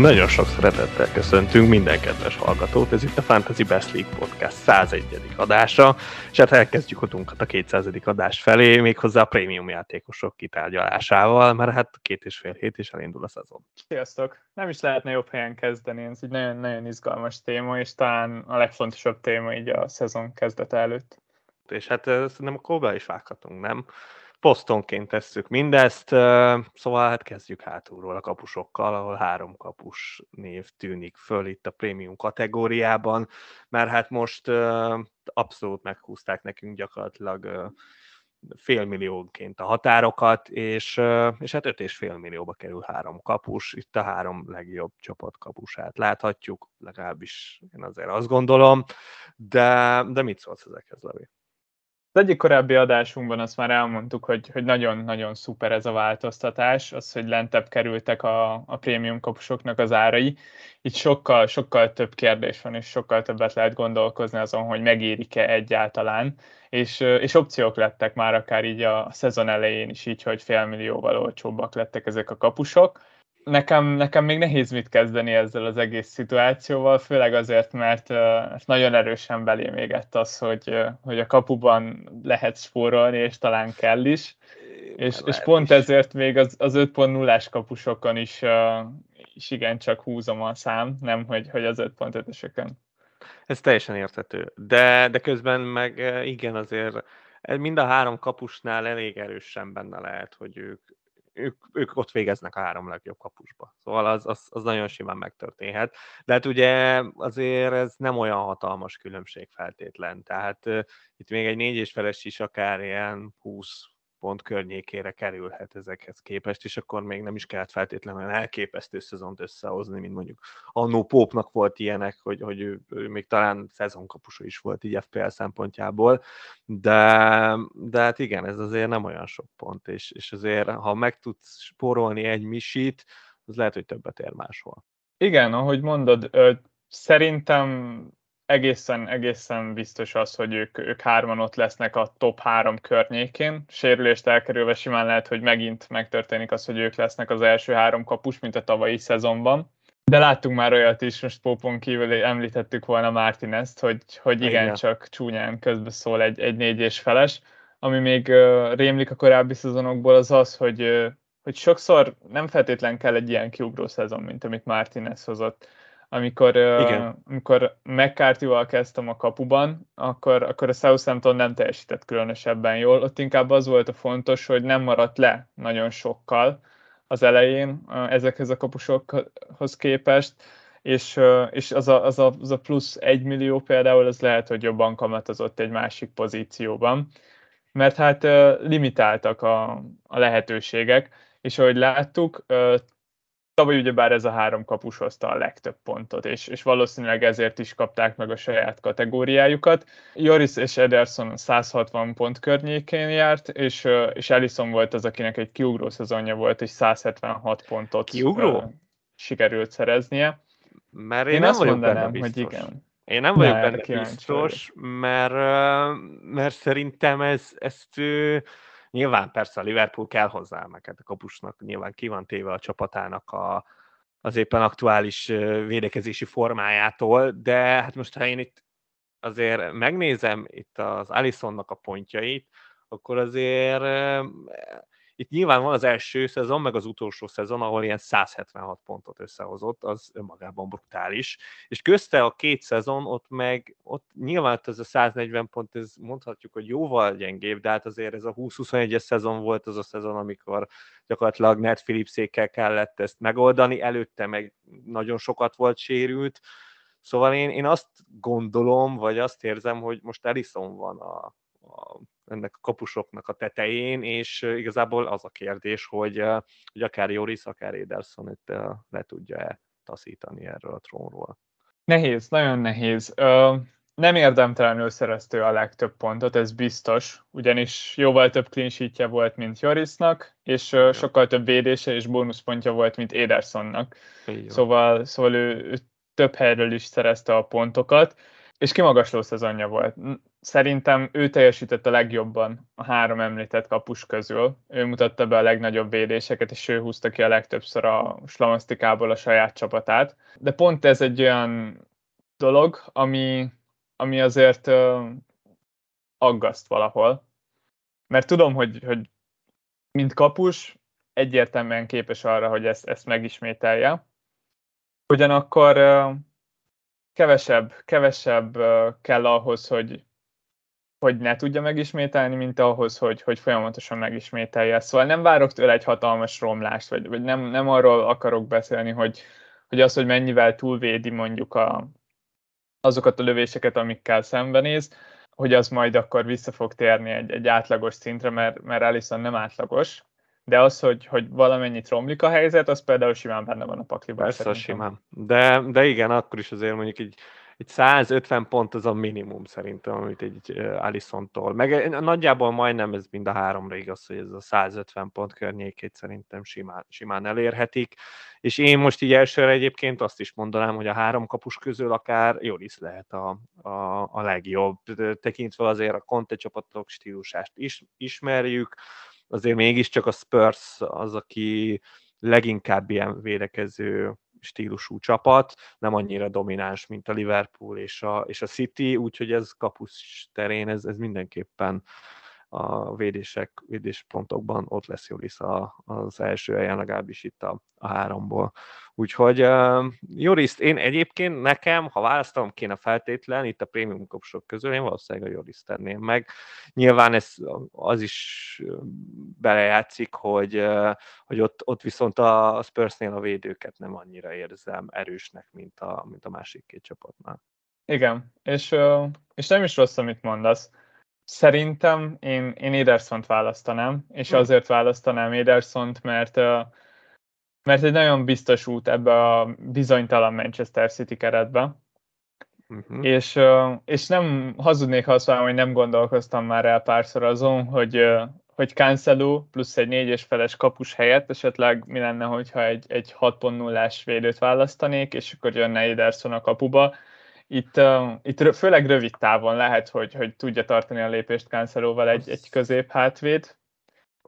Nagyon sok szeretettel köszöntünk minden kedves hallgatót, ez itt a Fantasy Best League Podcast 101. adása, és hát elkezdjük utunkat a 200. adás felé, méghozzá a prémium játékosok kitárgyalásával, mert hát két és fél hét is elindul a szezon. Sziasztok! Nem is lehetne jobb helyen kezdeni, ez egy nagyon-nagyon izgalmas téma, és talán a legfontosabb téma így a szezon kezdete előtt. És hát szerintem a kóba is vághatunk, nem? Posztonként tesszük mindezt, szóval hát kezdjük hátulról a kapusokkal, ahol három kapus név tűnik föl itt a prémium kategóriában, mert hát most abszolút meghúzták nekünk gyakorlatilag félmilliónként a határokat, és, és hát öt és fél millióba kerül három kapus, itt a három legjobb csapat kapusát láthatjuk, legalábbis én azért azt gondolom, de, de mit szólsz ezekhez, Levi? Az egyik korábbi adásunkban azt már elmondtuk, hogy, hogy nagyon-nagyon szuper ez a változtatás, az, hogy lentebb kerültek a, a prémium kapusoknak az árai. Itt sokkal, sokkal több kérdés van, és sokkal többet lehet gondolkozni azon, hogy megérik-e egyáltalán, és, és opciók lettek már akár így a szezon elején is így, hogy félmillióval olcsóbbak lettek ezek a kapusok nekem, nekem még nehéz mit kezdeni ezzel az egész szituációval, főleg azért, mert nagyon erősen belém égett az, hogy, hogy a kapuban lehet spórolni, és talán kell is. És, és pont ezért még az, az 5.0-ás kapusokon is, is igencsak húzom a szám, nem hogy, hogy az 5.5-ösökön. Ez teljesen értető. De, de közben meg igen, azért mind a három kapusnál elég erősen benne lehet, hogy ők, ők, ők ott végeznek a három legjobb kapusba. Szóval az, az, az nagyon simán megtörténhet. De hát ugye azért ez nem olyan hatalmas különbség feltétlen. Tehát uh, itt még egy négy és feles is akár ilyen 20 pont környékére kerülhet ezekhez képest, és akkor még nem is kellett feltétlenül elképesztő szezont összehozni, mint mondjuk Annó Pópnak volt ilyenek, hogy, hogy ő, ő még talán szezonkapusa is volt így FPL szempontjából, de, de hát igen, ez azért nem olyan sok pont, és, és azért ha meg tudsz spórolni egy misit, az lehet, hogy többet ér máshol. Igen, ahogy mondod, szerintem egészen, egészen biztos az, hogy ők, ők hárman ott lesznek a top három környékén. Sérülést elkerülve simán lehet, hogy megint megtörténik az, hogy ők lesznek az első három kapus, mint a tavalyi szezonban. De láttunk már olyat is, most Popon kívül említettük volna Martinezt, hogy, hogy igen, csak csúnyán szól egy, egy négy és feles. Ami még uh, rémlik a korábbi szezonokból az az, hogy, uh, hogy sokszor nem feltétlen kell egy ilyen kiugró szezon, mint amit Martinez hozott amikor, uh, amikor McCarthy-val kezdtem a kapuban, akkor, akkor a Southampton nem teljesített különösebben jól. Ott inkább az volt a fontos, hogy nem maradt le nagyon sokkal az elején ezekhez a kapusokhoz képest, és, és az, a, az, a, az a plusz egy millió például, az lehet, hogy jobban kamatozott egy másik pozícióban, mert hát limitáltak a, a lehetőségek, és ahogy láttuk, Tavaly ugyebár ez a három kapus hozta a legtöbb pontot, és, és valószínűleg ezért is kapták meg a saját kategóriájukat. Joris és Ederson 160 pont környékén járt, és, és Ellison volt az, akinek egy kiugró szezonja volt, és 176 pontot kiugró? Uh, sikerült szereznie. Mert én, én nem azt mondanám, hogy igen. Én nem vagyok benne biztos, mert, mert szerintem ez, ezt Nyilván persze a Liverpool kell hozzá, meg hát a kapusnak nyilván ki van téve a csapatának a, az éppen aktuális védekezési formájától, de hát most ha én itt azért megnézem itt az Alisonnak a pontjait, akkor azért itt nyilván van az első szezon, meg az utolsó szezon, ahol ilyen 176 pontot összehozott, az önmagában brutális. És közte a két szezon, ott meg, ott nyilván ez a 140 pont, ez mondhatjuk, hogy jóval gyengébb, de hát azért ez a 20-21-es szezon volt az a szezon, amikor gyakorlatilag Ned Philipsékkel kellett ezt megoldani, előtte meg nagyon sokat volt sérült, Szóval én, én azt gondolom, vagy azt érzem, hogy most Ellison van a, a ennek a kapusoknak a tetején, és igazából az a kérdés, hogy, hogy akár Joris, akár Ederson itt le tudja-e taszítani erről a trónról. Nehéz, nagyon nehéz. Ö, nem érdemtelenül szereztő a legtöbb pontot, ez biztos, ugyanis jóval több clean volt, mint Jorisnak, és ö, sokkal több védése és bónuszpontja volt, mint Edersonnak. Szóval, szóval ő, ő több helyről is szerezte a pontokat és kimagasló szezonja volt. Szerintem ő teljesített a legjobban a három említett kapus közül. Ő mutatta be a legnagyobb védéseket, és ő húzta ki a legtöbbször a slamasztikából a saját csapatát. De pont ez egy olyan dolog, ami, ami azért uh, aggaszt valahol. Mert tudom, hogy, hogy mint kapus egyértelműen képes arra, hogy ezt, ezt megismételje. Ugyanakkor uh, kevesebb, kevesebb kell ahhoz, hogy, hogy ne tudja megismételni, mint ahhoz, hogy, hogy folyamatosan megismételje. Szóval nem várok tőle egy hatalmas romlást, vagy, vagy nem, nem arról akarok beszélni, hogy, hogy az, hogy mennyivel túlvédi mondjuk a, azokat a lövéseket, amikkel szembenéz, hogy az majd akkor vissza fog térni egy, egy átlagos szintre, mert, mert Allison nem átlagos, de az, hogy, hogy valamennyit romlik a helyzet, az például simán benne van a pakliban. Persze, szerintem. simán. De, de igen, akkor is azért mondjuk egy, egy 150 pont az a minimum szerintem, amit egy Alisontól. Meg nagyjából majdnem ez mind a háromra igaz, hogy ez a 150 pont környékét szerintem simán, simán elérhetik. És én most így elsőre egyébként azt is mondanám, hogy a három kapus közül akár Joris lehet a, a, a legjobb, tekintve azért a Conte csapatok stílusást is, ismerjük, azért mégiscsak a Spurs az, aki leginkább ilyen védekező stílusú csapat, nem annyira domináns, mint a Liverpool és a, és a City, úgyhogy ez kapus terén, ez, ez mindenképpen a védések, védéspontokban ott lesz Joris az első helyen, legalábbis itt a, a háromból. Úgyhogy uh, Joriszt én egyébként nekem, ha választom kéne feltétlen, itt a prémium kopsok közül, én valószínűleg a Joriszt tenném meg. Nyilván ez az is belejátszik, hogy, uh, hogy ott, ott viszont a Spursnél a védőket nem annyira érzem erősnek, mint a, mint a másik két csapatnál. Igen, és, és nem is rossz, amit mondasz. Szerintem én, én Edersont választanám, és hm. azért választanám Edersont, mert mert egy nagyon biztos út ebbe a bizonytalan Manchester City keretbe. Uh-huh. És, és nem hazudnék, ha azt mondom, hogy nem gondolkoztam már el párszor azon, hogy, hogy Cancelo plusz egy négyes feles kapus helyett esetleg mi lenne, hogyha egy, egy 6.0-ás védőt választanék, és akkor jönne Ederson a kapuba, itt, uh, itt főleg rövid távon lehet, hogy, hogy tudja tartani a lépést Cancelóval egy, egy közép hátvéd,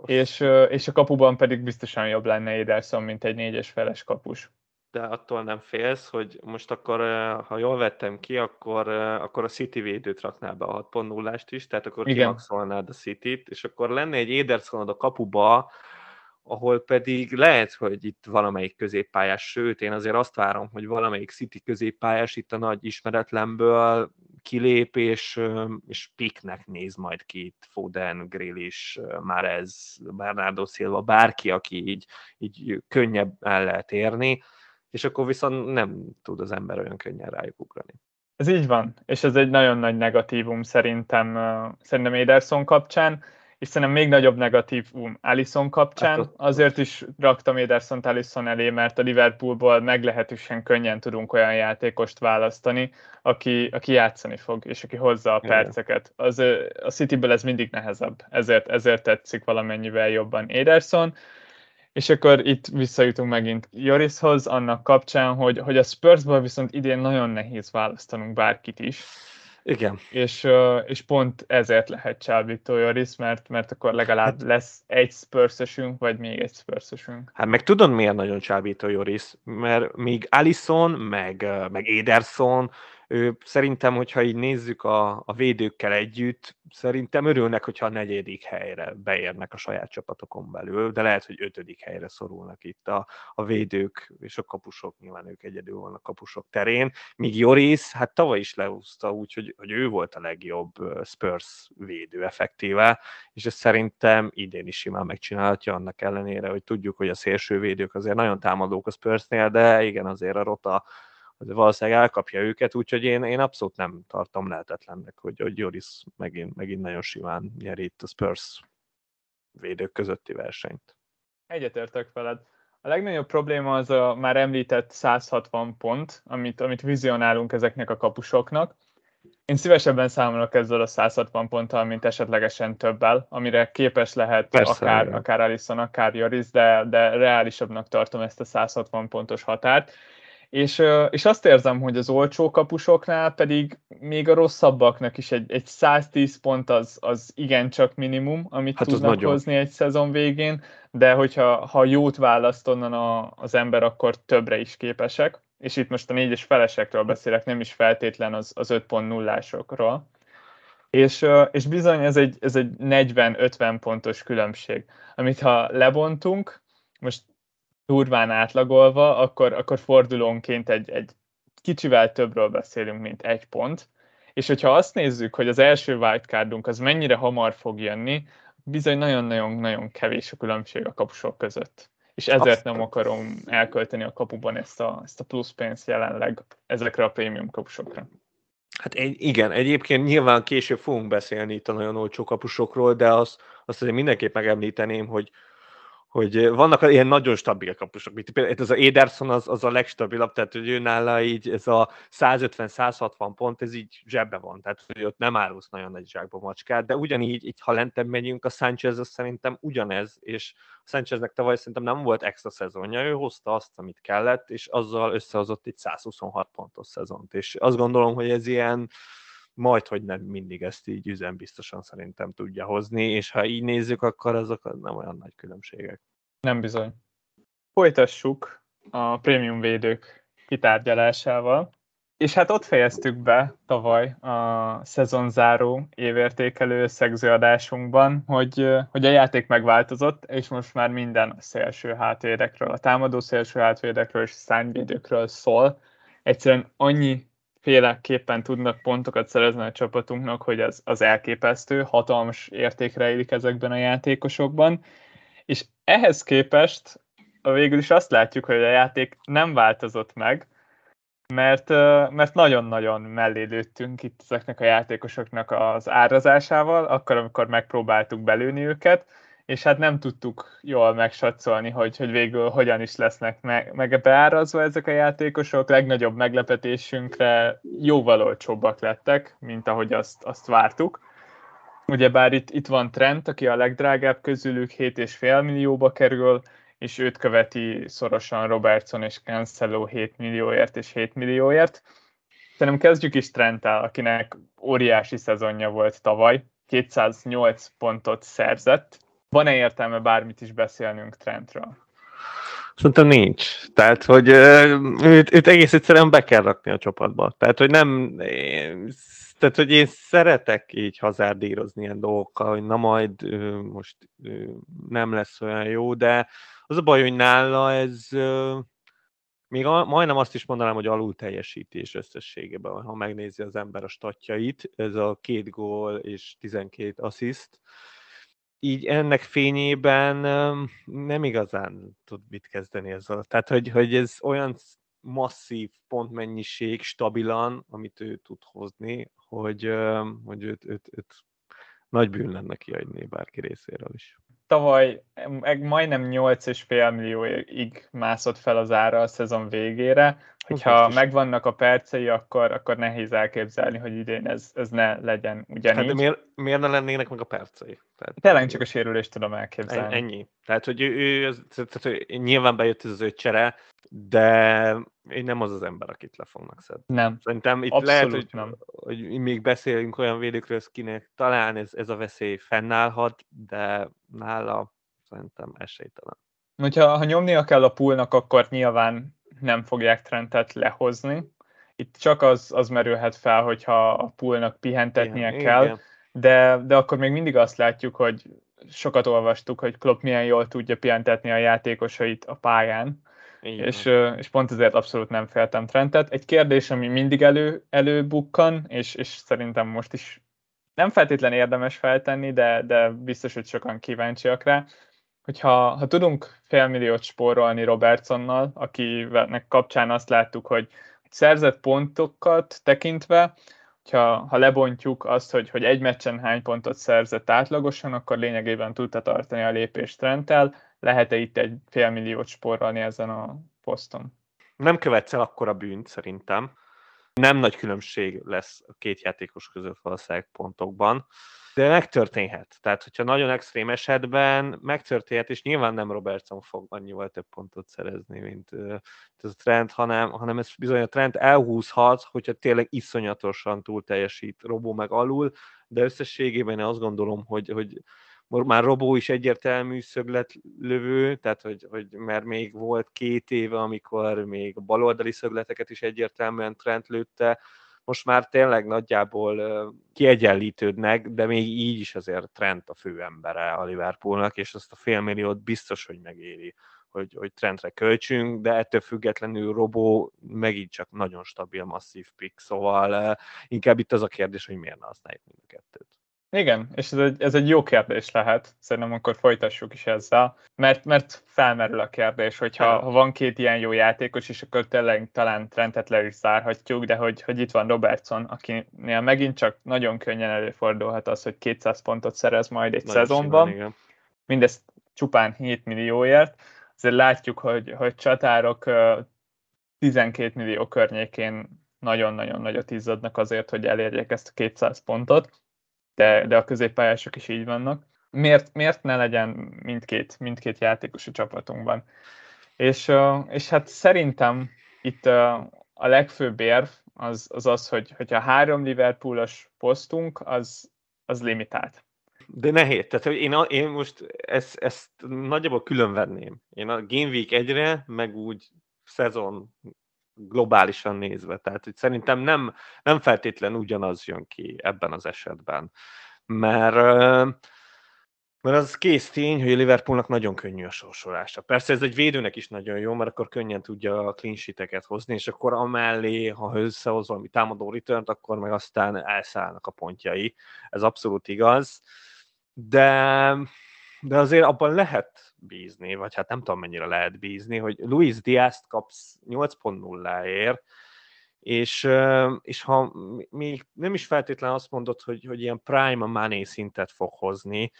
és, és a kapuban pedig biztosan jobb lenne Ederson, mint egy négyes feles kapus. De attól nem félsz, hogy most akkor, ha jól vettem ki, akkor, akkor a City védőt raknál be a 6.0-ást is, tehát akkor kimaxolnád a City-t, és akkor lenne egy Edersonod a kapuba, ahol pedig lehet, hogy itt valamelyik középpályás, sőt, én azért azt várom, hogy valamelyik City középpályás itt a nagy ismeretlenből kilép, és, és piknek néz majd ki itt Foden, már ez Bernardo Silva, bárki, aki így, így könnyebb el lehet érni, és akkor viszont nem tud az ember olyan könnyen rájuk ugrani. Ez így van, és ez egy nagyon nagy negatívum szerintem, szerintem Ederson kapcsán és szerintem még nagyobb negatívum Allison kapcsán. Hát Azért is raktam Ederson Allison elé, mert a Liverpoolból meglehetősen könnyen tudunk olyan játékost választani, aki, aki játszani fog, és aki hozza a perceket. Az, a Cityből ez mindig nehezebb, ezért, ezért tetszik valamennyivel jobban Ederson. És akkor itt visszajutunk megint Jorishoz, annak kapcsán, hogy, hogy a Spursból viszont idén nagyon nehéz választanunk bárkit is igen. És, és pont ezért lehet csábító Joris, mert, mert akkor legalább hát, lesz egy spörszösünk, vagy még egy spörszösünk. Hát meg tudod miért nagyon csábító Joris? Mert még Allison, meg, meg Ederson, szerintem, hogyha így nézzük a, a védőkkel együtt, szerintem örülnek, hogyha a negyedik helyre beérnek a saját csapatokon belül, de lehet, hogy ötödik helyre szorulnak itt a, a védők és a kapusok, nyilván ők egyedül vannak kapusok terén, míg Joris, hát tavaly is lehúzta úgy, hogy, hogy ő volt a legjobb Spurs védő effektíve, és ez szerintem idén is simán megcsinálhatja, annak ellenére, hogy tudjuk, hogy a szélső védők azért nagyon támadók a Spursnél, de igen, azért a Rota az valószínűleg elkapja őket, úgyhogy én, én abszolút nem tartom lehetetlennek, hogy, hogy Joris megint, megint nagyon simán nyeri itt a Spurs védők közötti versenyt. Egyetértek veled. A legnagyobb probléma az a már említett 160 pont, amit, amit vizionálunk ezeknek a kapusoknak. Én szívesebben számolok ezzel a 160 ponttal, mint esetlegesen többel, amire képes lehet Persze, akár, igen. akár Alisson, akár Joris, de, de reálisabbnak tartom ezt a 160 pontos határt és, és azt érzem, hogy az olcsó kapusoknál pedig még a rosszabbaknak is egy, egy 110 pont az, az igencsak minimum, amit hát tudnak hozni egy szezon végén, de hogyha ha jót választ onnan a, az ember, akkor többre is képesek, és itt most a négyes felesekről beszélek, nem is feltétlen az, az 5.0-ásokról. És, és bizony ez egy, ez egy 40-50 pontos különbség, amit ha lebontunk, most durván átlagolva, akkor, akkor fordulónként egy, egy kicsivel többről beszélünk, mint egy pont. És hogyha azt nézzük, hogy az első wildcardunk az mennyire hamar fog jönni, bizony nagyon-nagyon-nagyon kevés a különbség a kapusok között. És ezért nem akarom elkölteni a kapuban ezt a, ezt a plusz pénzt jelenleg ezekre a prémium kapusokra. Hát egy, igen, egyébként nyilván később fogunk beszélni itt a nagyon olcsó kapusokról, de azt, azt azért mindenképp megemlíteném, hogy hogy vannak ilyen nagyon stabil kapusok, mint például ez az Ederson az, az a legstabilabb, tehát hogy ő nála így ez a 150-160 pont, ez így zsebbe van, tehát hogy ott nem árulsz nagyon nagy zsákba macskát, de ugyanígy, így, ha lentebb megyünk, a Sanchez az szerintem ugyanez, és a Sancheznek tavaly szerintem nem volt extra szezonja, ő hozta azt, amit kellett, és azzal összehozott egy 126 pontos szezont, és azt gondolom, hogy ez ilyen, majd, hogy nem mindig ezt így üzenbiztosan szerintem tudja hozni, és ha így nézzük, akkor azok nem olyan nagy különbségek. Nem bizony. Folytassuk a prémium védők kitárgyalásával. És hát ott fejeztük be tavaly a szezonzáró évértékelő összegzőadásunkban, hogy, hogy a játék megváltozott, és most már minden a szélső hátvédekről, a támadó szélső hátvédekről és szányvédőkről szól. Egyszerűen annyi féleképpen tudnak pontokat szerezni a csapatunknak, hogy az, az elképesztő, hatalmas értékre élik ezekben a játékosokban, és ehhez képest végül is azt látjuk, hogy a játék nem változott meg, mert, mert nagyon-nagyon mellé lőttünk itt ezeknek a játékosoknak az árazásával, akkor, amikor megpróbáltuk belőni őket, és hát nem tudtuk jól megsatszolni, hogy, hogy végül hogyan is lesznek meg, meg beárazva ezek a játékosok. Legnagyobb meglepetésünkre jóval olcsóbbak lettek, mint ahogy azt, azt vártuk. Ugyebár itt, itt van Trent, aki a legdrágább közülük 7,5 millióba kerül, és őt követi szorosan Robertson és Cancelo 7 millióért és 7 millióért. Szerintem kezdjük is Trenttel, akinek óriási szezonja volt tavaly, 208 pontot szerzett, van-e értelme bármit is beszélnünk Trentről? Szerintem nincs. Tehát, hogy őt, őt egész egyszerűen be kell rakni a csapatba. Tehát, hogy nem... Tehát, hogy én szeretek így hazárdírozni ilyen dolgokkal, hogy na majd most nem lesz olyan jó, de az a baj, hogy nála ez még a, majdnem azt is mondanám, hogy alul teljesítés összességében, ha megnézi az ember a statjait, ez a két gól és 12 assziszt, így ennek fényében nem igazán tud mit kezdeni ezzel. Tehát, hogy, hogy ez olyan masszív pontmennyiség stabilan, amit ő tud hozni, hogy, hogy őt, őt, őt nagy bűn lenne kiadni bárki részéről is tavaly majdnem 8,5 millióig mászott fel az ára a szezon végére. Hogyha megvannak a percei, akkor, akkor nehéz elképzelni, hogy idén ez, ez ne legyen ugyanígy. Hát de miért, miért ne lennének meg a percei? Tehát, Tényleg csak a sérülést tudom elképzelni. Ennyi. Tehát, hogy ő, ő tehát, hogy nyilván bejött ez az ő csere, de én nem az az ember, akit le fognak szedni. Nem. Szerintem itt Abszolút lehet, hogy, nem. hogy még beszélünk olyan védőkről, kinek talán ez, ez a veszély fennállhat, de nála szerintem esélytelen. Hogyha ha nyomnia kell a poolnak, akkor nyilván nem fogják Trentet lehozni. Itt csak az, az merülhet fel, hogyha a poolnak pihentetnie igen, kell, igen. De, de akkor még mindig azt látjuk, hogy sokat olvastuk, hogy Klopp milyen jól tudja pihentetni a játékosait a pályán, és, és pont ezért abszolút nem féltem Trentet. Egy kérdés, ami mindig elő, előbukkan, és, és szerintem most is nem feltétlen érdemes feltenni, de, de biztos, hogy sokan kíváncsiak rá, hogyha ha tudunk félmilliót spórolni Robertsonnal, akinek kapcsán azt láttuk, hogy szerzett pontokat tekintve, hogyha ha lebontjuk azt, hogy, hogy egy meccsen hány pontot szerzett átlagosan, akkor lényegében tudta tartani a lépést Trenttel, lehet-e itt egy félmilliót spórolni ezen a poszton? Nem követsz el akkora bűnt szerintem, Nem nagy különbség lesz a két játékos között valószínűleg pontokban, de megtörténhet. Tehát, hogyha nagyon extrém esetben megtörténhet, és nyilván nem Robertson fog annyival több pontot szerezni, mint ez a trend, hanem, hanem ez bizony a trend elhúzhat, hogyha tényleg iszonyatosan túl teljesít Robó meg alul, de összességében én azt gondolom, hogy, hogy már Robó is egyértelmű szögletlövő, tehát hogy, hogy mert még volt két éve, amikor még a baloldali szögleteket is egyértelműen trend lőtte, most már tényleg nagyjából kiegyenlítődnek, de még így is azért trend a főembere a Liverpoolnak, és azt a félmilliót biztos, hogy megéri, hogy, hogy trendre költsünk, de ettől függetlenül Robó megint csak nagyon stabil, masszív pick, szóval inkább itt az a kérdés, hogy miért ne használjuk mind a kettőt. Igen, és ez egy, ez egy jó kérdés lehet, szerintem akkor folytassuk is ezzel, mert, mert felmerül a kérdés, hogyha ha van két ilyen jó játékos, és akkor tényleg talán Trentet le is zárhatjuk, de hogy, hogy itt van Robertson, akinél megint csak nagyon könnyen előfordulhat az, hogy 200 pontot szerez majd egy nagyon szezonban, simán, igen. mindezt csupán 7 millióért, azért látjuk, hogy, hogy csatárok 12 millió környékén nagyon-nagyon nagyot izzadnak azért, hogy elérjék ezt a 200 pontot de, de a középpályások is így vannak. Miért, miért ne legyen mindkét, mindkét játékos a csapatunkban? És, és hát szerintem itt a legfőbb érv az az, az hogy, hogyha három Liverpoolos posztunk, az, az limitált. De nehéz. Tehát hogy én, én most ezt, ezt nagyjából külön venném. Én a Game Week egyre, meg úgy szezon globálisan nézve. Tehát hogy szerintem nem, nem feltétlen ugyanaz jön ki ebben az esetben. Mert, mert az kész tény, hogy a Liverpoolnak nagyon könnyű a sorsolása. Persze ez egy védőnek is nagyon jó, mert akkor könnyen tudja a clean sheet hozni, és akkor amellé, ha összehoz valami támadó return akkor meg aztán elszállnak a pontjai. Ez abszolút igaz. De, de azért abban lehet bízni, vagy hát nem tudom mennyire lehet bízni, hogy Luis Diaz-t kapsz 8.0-ért, és, és ha még nem is feltétlenül azt mondod, hogy, hogy ilyen prime money szintet fog hozni,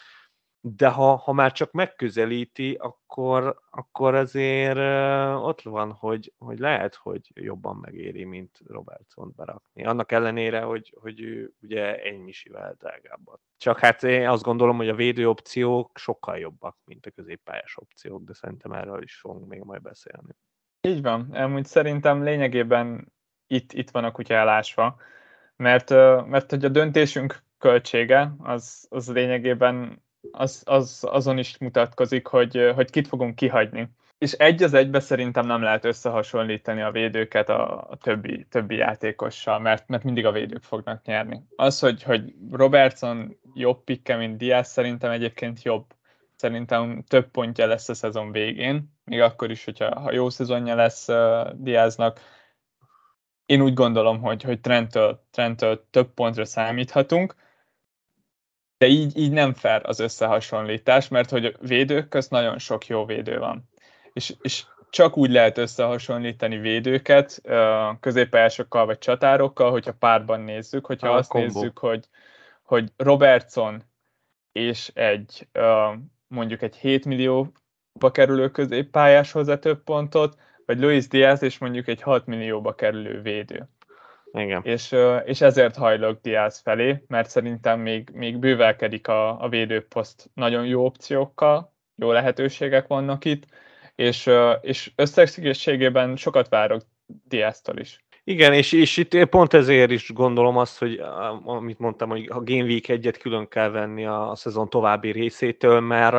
de ha, ha már csak megközelíti, akkor, akkor azért ott van, hogy, hogy lehet, hogy jobban megéri, mint Robertson berakni. Annak ellenére, hogy, hogy ő ugye ennyisivel drágábbat. Csak hát én azt gondolom, hogy a védő opciók sokkal jobbak, mint a középpályás opciók, de szerintem erről is fogunk még majd beszélni. Így van, amúgy szerintem lényegében itt, itt van a kutya elásva, mert, mert hogy a döntésünk költsége az, az lényegében az, az, azon is mutatkozik, hogy, hogy kit fogunk kihagyni. És egy az egybe szerintem nem lehet összehasonlítani a védőket a, a többi, többi játékossal, mert, mert mindig a védők fognak nyerni. Az, hogy, hogy Robertson jobb pikke, mint Diaz, szerintem egyébként jobb. Szerintem több pontja lesz a szezon végén, még akkor is, hogyha ha jó szezonja lesz uh, Diaznak. Én úgy gondolom, hogy, hogy Trenttől, Trenttől több pontra számíthatunk, de így, így nem fair az összehasonlítás, mert hogy védők közt nagyon sok jó védő van. És, és csak úgy lehet összehasonlítani védőket középpályásokkal vagy csatárokkal, hogyha párban nézzük, hogyha a azt kombo. nézzük, hogy, hogy Robertson és egy mondjuk egy 7 millióba kerülő középpályás hozzá több pontot, vagy Luis Diaz és mondjuk egy 6 millióba kerülő védő. Igen. És, és ezért hajlok Diaz felé, mert szerintem még, még bővelkedik a, a védőposzt nagyon jó opciókkal, jó lehetőségek vannak itt, és, és összegségében sokat várok Diaz-tól is. Igen, és, és itt pont ezért is gondolom azt, hogy amit mondtam, hogy a Game Week egyet külön kell venni a, a szezon további részétől, mert,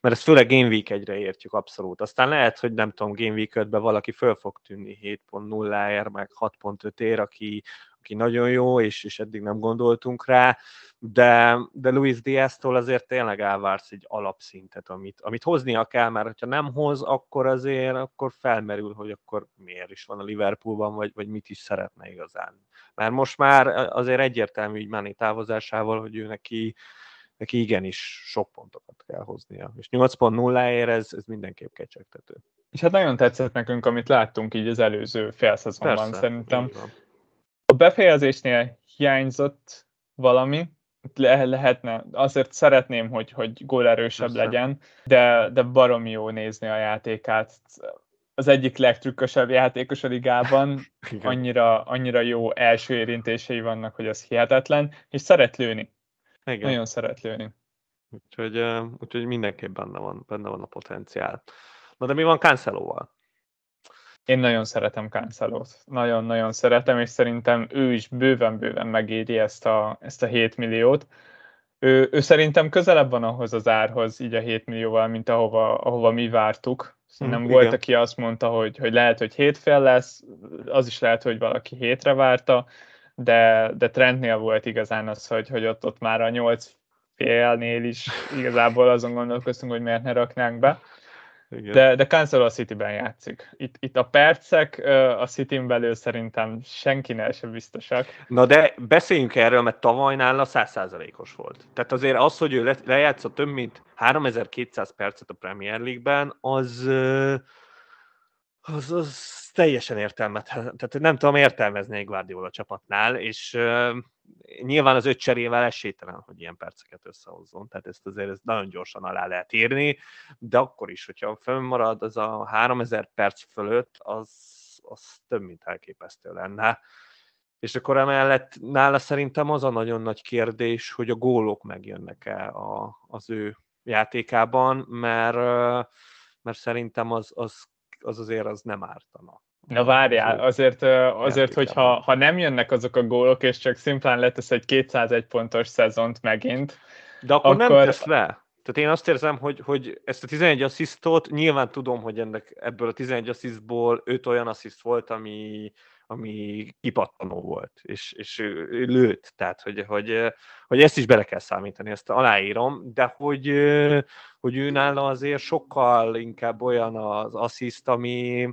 mert ezt főleg Game Week egyre értjük abszolút. Aztán lehet, hogy nem tudom, Game Week 5 valaki föl fog tűnni 7.0-ér, meg 6.5-ér, aki, aki nagyon jó, és, és eddig nem gondoltunk rá, de, de Luis Diaz-tól azért tényleg elvársz egy alapszintet, amit, amit hoznia kell, mert ha nem hoz, akkor azért akkor felmerül, hogy akkor miért is van a Liverpoolban, vagy, vagy mit is szeretne igazán. Mert most már azért egyértelmű így Mani távozásával, hogy ő neki, neki igenis sok pontokat kell hoznia. És 8.0-ért ez, ez mindenképp kecsegtető. És hát nagyon tetszett nekünk, amit láttunk így az előző félszezonban szerintem. A befejezésnél hiányzott valami, le, lehetne, azért szeretném, hogy, hogy gólerősebb Persze. legyen, de, de baromi jó nézni a játékát. az egyik legtrükkösebb játékos a ligában, annyira, annyira jó első érintései vannak, hogy az hihetetlen, és szeret lőni. Igen. Nagyon szeret lőni. Úgyhogy, úgyhogy mindenképp benne van, benne van a potenciál. Na de mi van Cancelóval? Én nagyon szeretem Cancelót. Nagyon-nagyon szeretem, és szerintem ő is bőven-bőven megéri ezt a, ezt a 7 milliót. Ő, ő szerintem közelebb van ahhoz az árhoz, így a 7 millióval, mint ahova, ahova mi vártuk. Szerintem mm, volt, igen. aki azt mondta, hogy, hogy lehet, hogy hétfél lesz, az is lehet, hogy valaki hétre várta, de, de trendnél volt igazán az, hogy, hogy ott, ott már a nyolc félnél is igazából azon gondolkoztunk, hogy miért ne raknánk be. Igen. De, de Cancelo a City-ben játszik. Itt, itt a percek a City-n belül szerintem senkinél sem biztosak. Na de beszéljünk erről, mert tavaly nála 100%-os volt. Tehát azért az, hogy ő lejátszott több mint 3200 percet a Premier League-ben, az, az, az teljesen értelmetlen. Tehát nem tudom értelmezni egy Guardiola csapatnál, és nyilván az öt cserével esélytelen, hogy ilyen perceket összehozzon, tehát ezt azért ezt nagyon gyorsan alá lehet írni, de akkor is, hogyha fönnmarad az a 3000 perc fölött, az, az több, mint elképesztő lenne. És akkor emellett nála szerintem az a nagyon nagy kérdés, hogy a gólok megjönnek-e a, az ő játékában, mert, mert szerintem az, az, az azért az nem ártana. Na várjál, azért, azért hogyha ha nem jönnek azok a gólok, és csak szimplán letesz egy 201 pontos szezont megint, De akkor, akkor... nem tesz le. Tehát én azt érzem, hogy, hogy ezt a 11 asszisztot, nyilván tudom, hogy ennek ebből a 11 asszisztból 5 olyan assziszt volt, ami, ami kipattanó volt, és, és ő, ő lőtt, tehát hogy, hogy, hogy ezt is bele kell számítani, ezt aláírom, de hogy, hogy ő nála azért sokkal inkább olyan az assziszt, ami,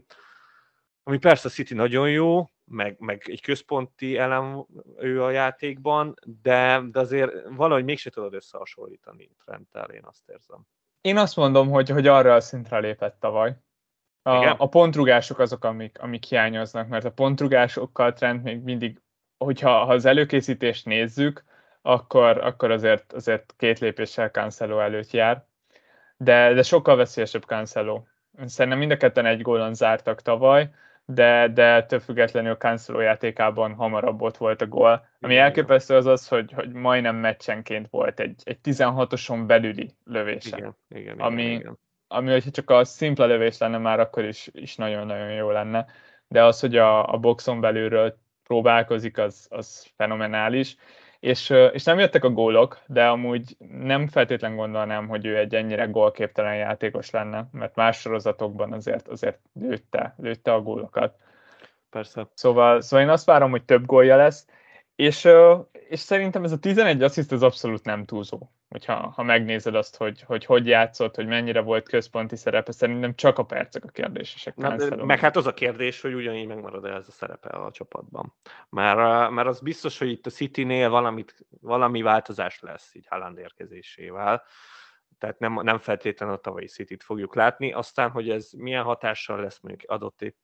ami persze a City nagyon jó, meg, meg egy központi elem ő a játékban, de, de azért valahogy mégse tudod összehasonlítani Trenttel, én azt érzem. Én azt mondom, hogy, hogy arra a szintre lépett tavaly. A, a pontrugások azok, amik, amik hiányoznak, mert a pontrugásokkal Trent még mindig, hogyha ha az előkészítést nézzük, akkor, akkor azért, azért két lépéssel Cancelo előtt jár, de, de sokkal veszélyesebb Cancelo. Szerintem mind a ketten egy gólon zártak tavaly, de, de több függetlenül Cancelo játékában hamarabb ott volt a gól. Ami elképesztő az az, hogy, hogy majdnem meccsenként volt egy, egy 16-oson belüli lövése. Igen, igen, ami, igen, igen. ami, hogyha csak a szimpla lövés lenne már, akkor is, is nagyon-nagyon jó lenne. De az, hogy a, a boxon belülről próbálkozik, az, az fenomenális és, és nem jöttek a gólok, de amúgy nem feltétlen gondolnám, hogy ő egy ennyire gólképtelen játékos lenne, mert más sorozatokban azért, azért lőtte, lőtte a gólokat. Persze. Szóval, szóval én azt várom, hogy több gólja lesz, és, és szerintem ez a 11 assziszt az abszolút nem túlzó. Hogyha ha megnézed azt, hogy, hogy hogy játszott, hogy mennyire volt központi szerepe, szerintem csak a percek a kérdésesek. Na, meg hát az a kérdés, hogy ugyanígy megmarad -e ez a szerepe a csapatban. Mert, mert az biztos, hogy itt a City-nél valamit, valami változás lesz így Haaland érkezésével tehát nem, nem feltétlenül a tavalyi city fogjuk látni. Aztán, hogy ez milyen hatással lesz mondjuk adott, épp,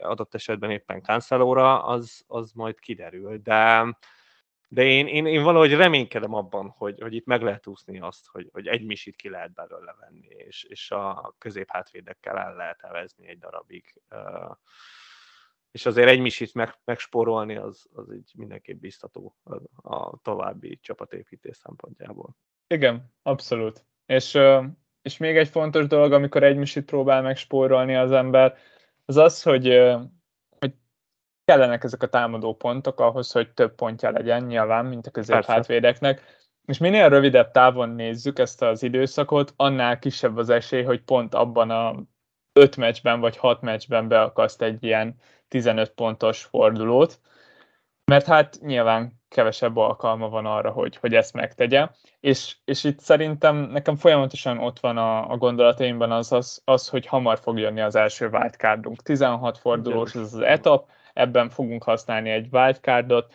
adott esetben éppen Cancelóra, az, az majd kiderül, de, de én, én, én valahogy reménykedem abban, hogy, hogy itt meg lehet úszni azt, hogy, hogy egy misit ki lehet belőle venni, és, és a középhátvédekkel el lehet evezni egy darabig. És azért egy misit meg, megspórolni, az, az így mindenképp biztató a, a további csapatépítés szempontjából. Igen, abszolút. És, és még egy fontos dolog, amikor egy misit próbál megspórolni az ember, az az, hogy, kellenek ezek a támadó pontok ahhoz, hogy több pontja legyen nyilván, mint a középhátvédeknek. És minél rövidebb távon nézzük ezt az időszakot, annál kisebb az esély, hogy pont abban a 5 meccsben vagy 6 meccsben beakaszt egy ilyen 15 pontos fordulót, mert hát nyilván kevesebb alkalma van arra, hogy, hogy ezt megtegye. És, és itt szerintem nekem folyamatosan ott van a, a gondolataimban az, az, az, hogy hamar fog jönni az első wildcardunk. 16 fordulós ez az etap, ebben fogunk használni egy wildcardot,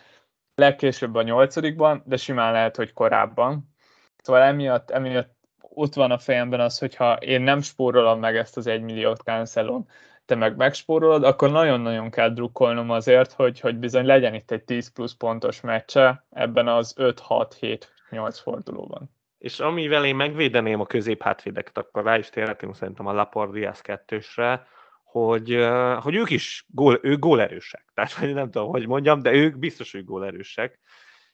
legkésőbb a nyolcadikban, de simán lehet, hogy korábban. Szóval emiatt, emiatt ott van a fejemben az, hogyha én nem spórolom meg ezt az egymilliót milliót cancelon, te meg megspórolod, akkor nagyon-nagyon kell drukkolnom azért, hogy, hogy bizony legyen itt egy 10 plusz pontos meccse ebben az 5-6-7-8 fordulóban. És amivel én megvédeném a középhátvédeket, akkor rá is térhetünk szerintem a Lapordias kettősre, hogy, hogy ők is gól, ők gólerősek. Tehát nem tudom, hogy mondjam, de ők biztos, hogy gólerősek.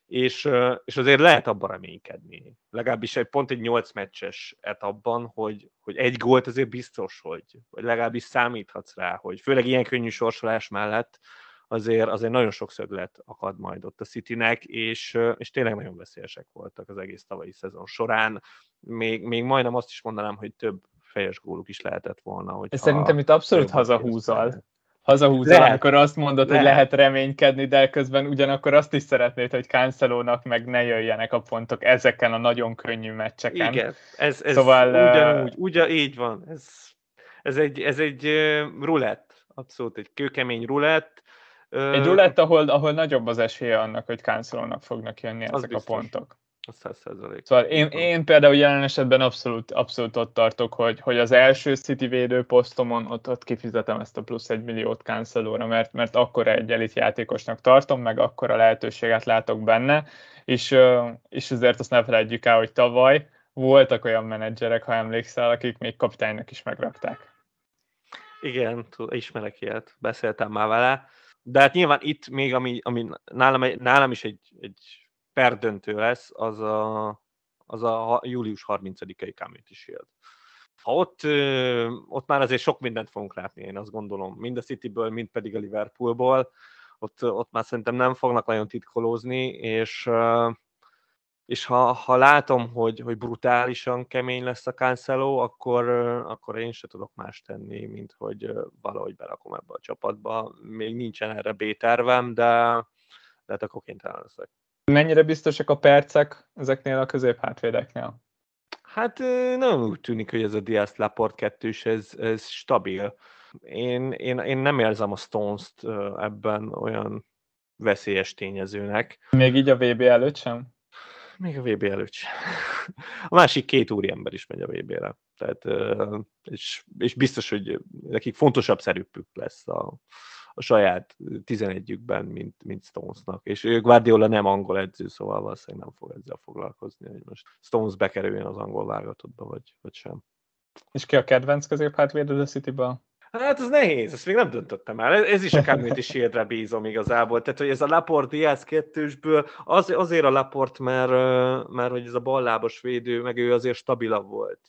És, és azért lehet abban reménykedni. Legalábbis egy pont egy 8 meccses etapban, hogy, hogy egy gólt azért biztos, hogy, hogy legalábbis számíthatsz rá, hogy főleg ilyen könnyű sorsolás mellett azért, azért nagyon sok szöglet akad majd ott a Citynek, és, és tényleg nagyon veszélyesek voltak az egész tavalyi szezon során. Még, még majdnem azt is mondanám, hogy több fejes góluk is lehetett volna. Hogy Szerintem itt abszolút hazahúzal. Hazahúzol, lehet, amikor azt mondod, lehet. hogy lehet reménykedni, de közben ugyanakkor azt is szeretnéd, hogy Cancelónak meg ne jöjjenek a pontok ezeken a nagyon könnyű meccseken. Igen, ez, ez szóval, ugyanúgy, ugyan, így van. Ez, ez egy, ez egy rulett, abszolút egy kőkemény rulett. Egy rulett, ahol, ahol nagyobb az esélye annak, hogy Cancelónak fognak jönni ezek biztos. a pontok. Szóval én, én például jelen esetben abszolút, abszolút ott tartok, hogy, hogy az első City védő posztomon ott, ott kifizetem ezt a plusz egy milliót cancelóra, mert, mert akkor egy elit játékosnak tartom, meg akkor a lehetőséget látok benne, és, és azért azt ne felejtjük el, hogy tavaly voltak olyan menedzserek, ha emlékszel, akik még kapitánynak is megrakták. Igen, ismerek ilyet, beszéltem már vele, de hát nyilván itt még, ami, ami nálam, nálam is egy, egy perdöntő lesz, az a, az a július 30-ai Community Shield. Ha ott, ott már azért sok mindent fogunk látni, én azt gondolom, mind a Cityből, mind pedig a Liverpoolból, ott, ott már szerintem nem fognak nagyon titkolózni, és, és ha, ha látom, hogy, hogy brutálisan kemény lesz a Cancelo, akkor, akkor én se tudok más tenni, mint hogy valahogy berakom ebbe a csapatba. Még nincsen erre B-tervem, de, de hát akkor kénytelen leszek. Mennyire biztosak a percek ezeknél a középhátvédeknél? Hát nem úgy tűnik, hogy ez a Diaz Laport kettős, ez, ez stabil. Én, én, én nem érzem a Stones-t ebben olyan veszélyes tényezőnek. Még így a VB előtt sem? Még a VB előtt sem. A másik két úriember is megy a VB-re. Tehát, és, és biztos, hogy nekik fontosabb szerepük lesz a, a saját 11-jükben, mint, mint Stonesnak. És Guardiola nem angol edző, szóval valószínűleg nem fog ezzel foglalkozni, hogy most Stones bekerüljön az angol válogatottba, vagy, vagy sem. És ki a kedvenc középhátvédő a City-ben? Hát ez nehéz, ezt még nem döntöttem el. Ez is a Community Shieldre bízom igazából. Tehát, hogy ez a Laport Diaz kettősből, az, azért a Laport, mert, mert hogy ez a ballábos védő, meg ő azért stabilabb volt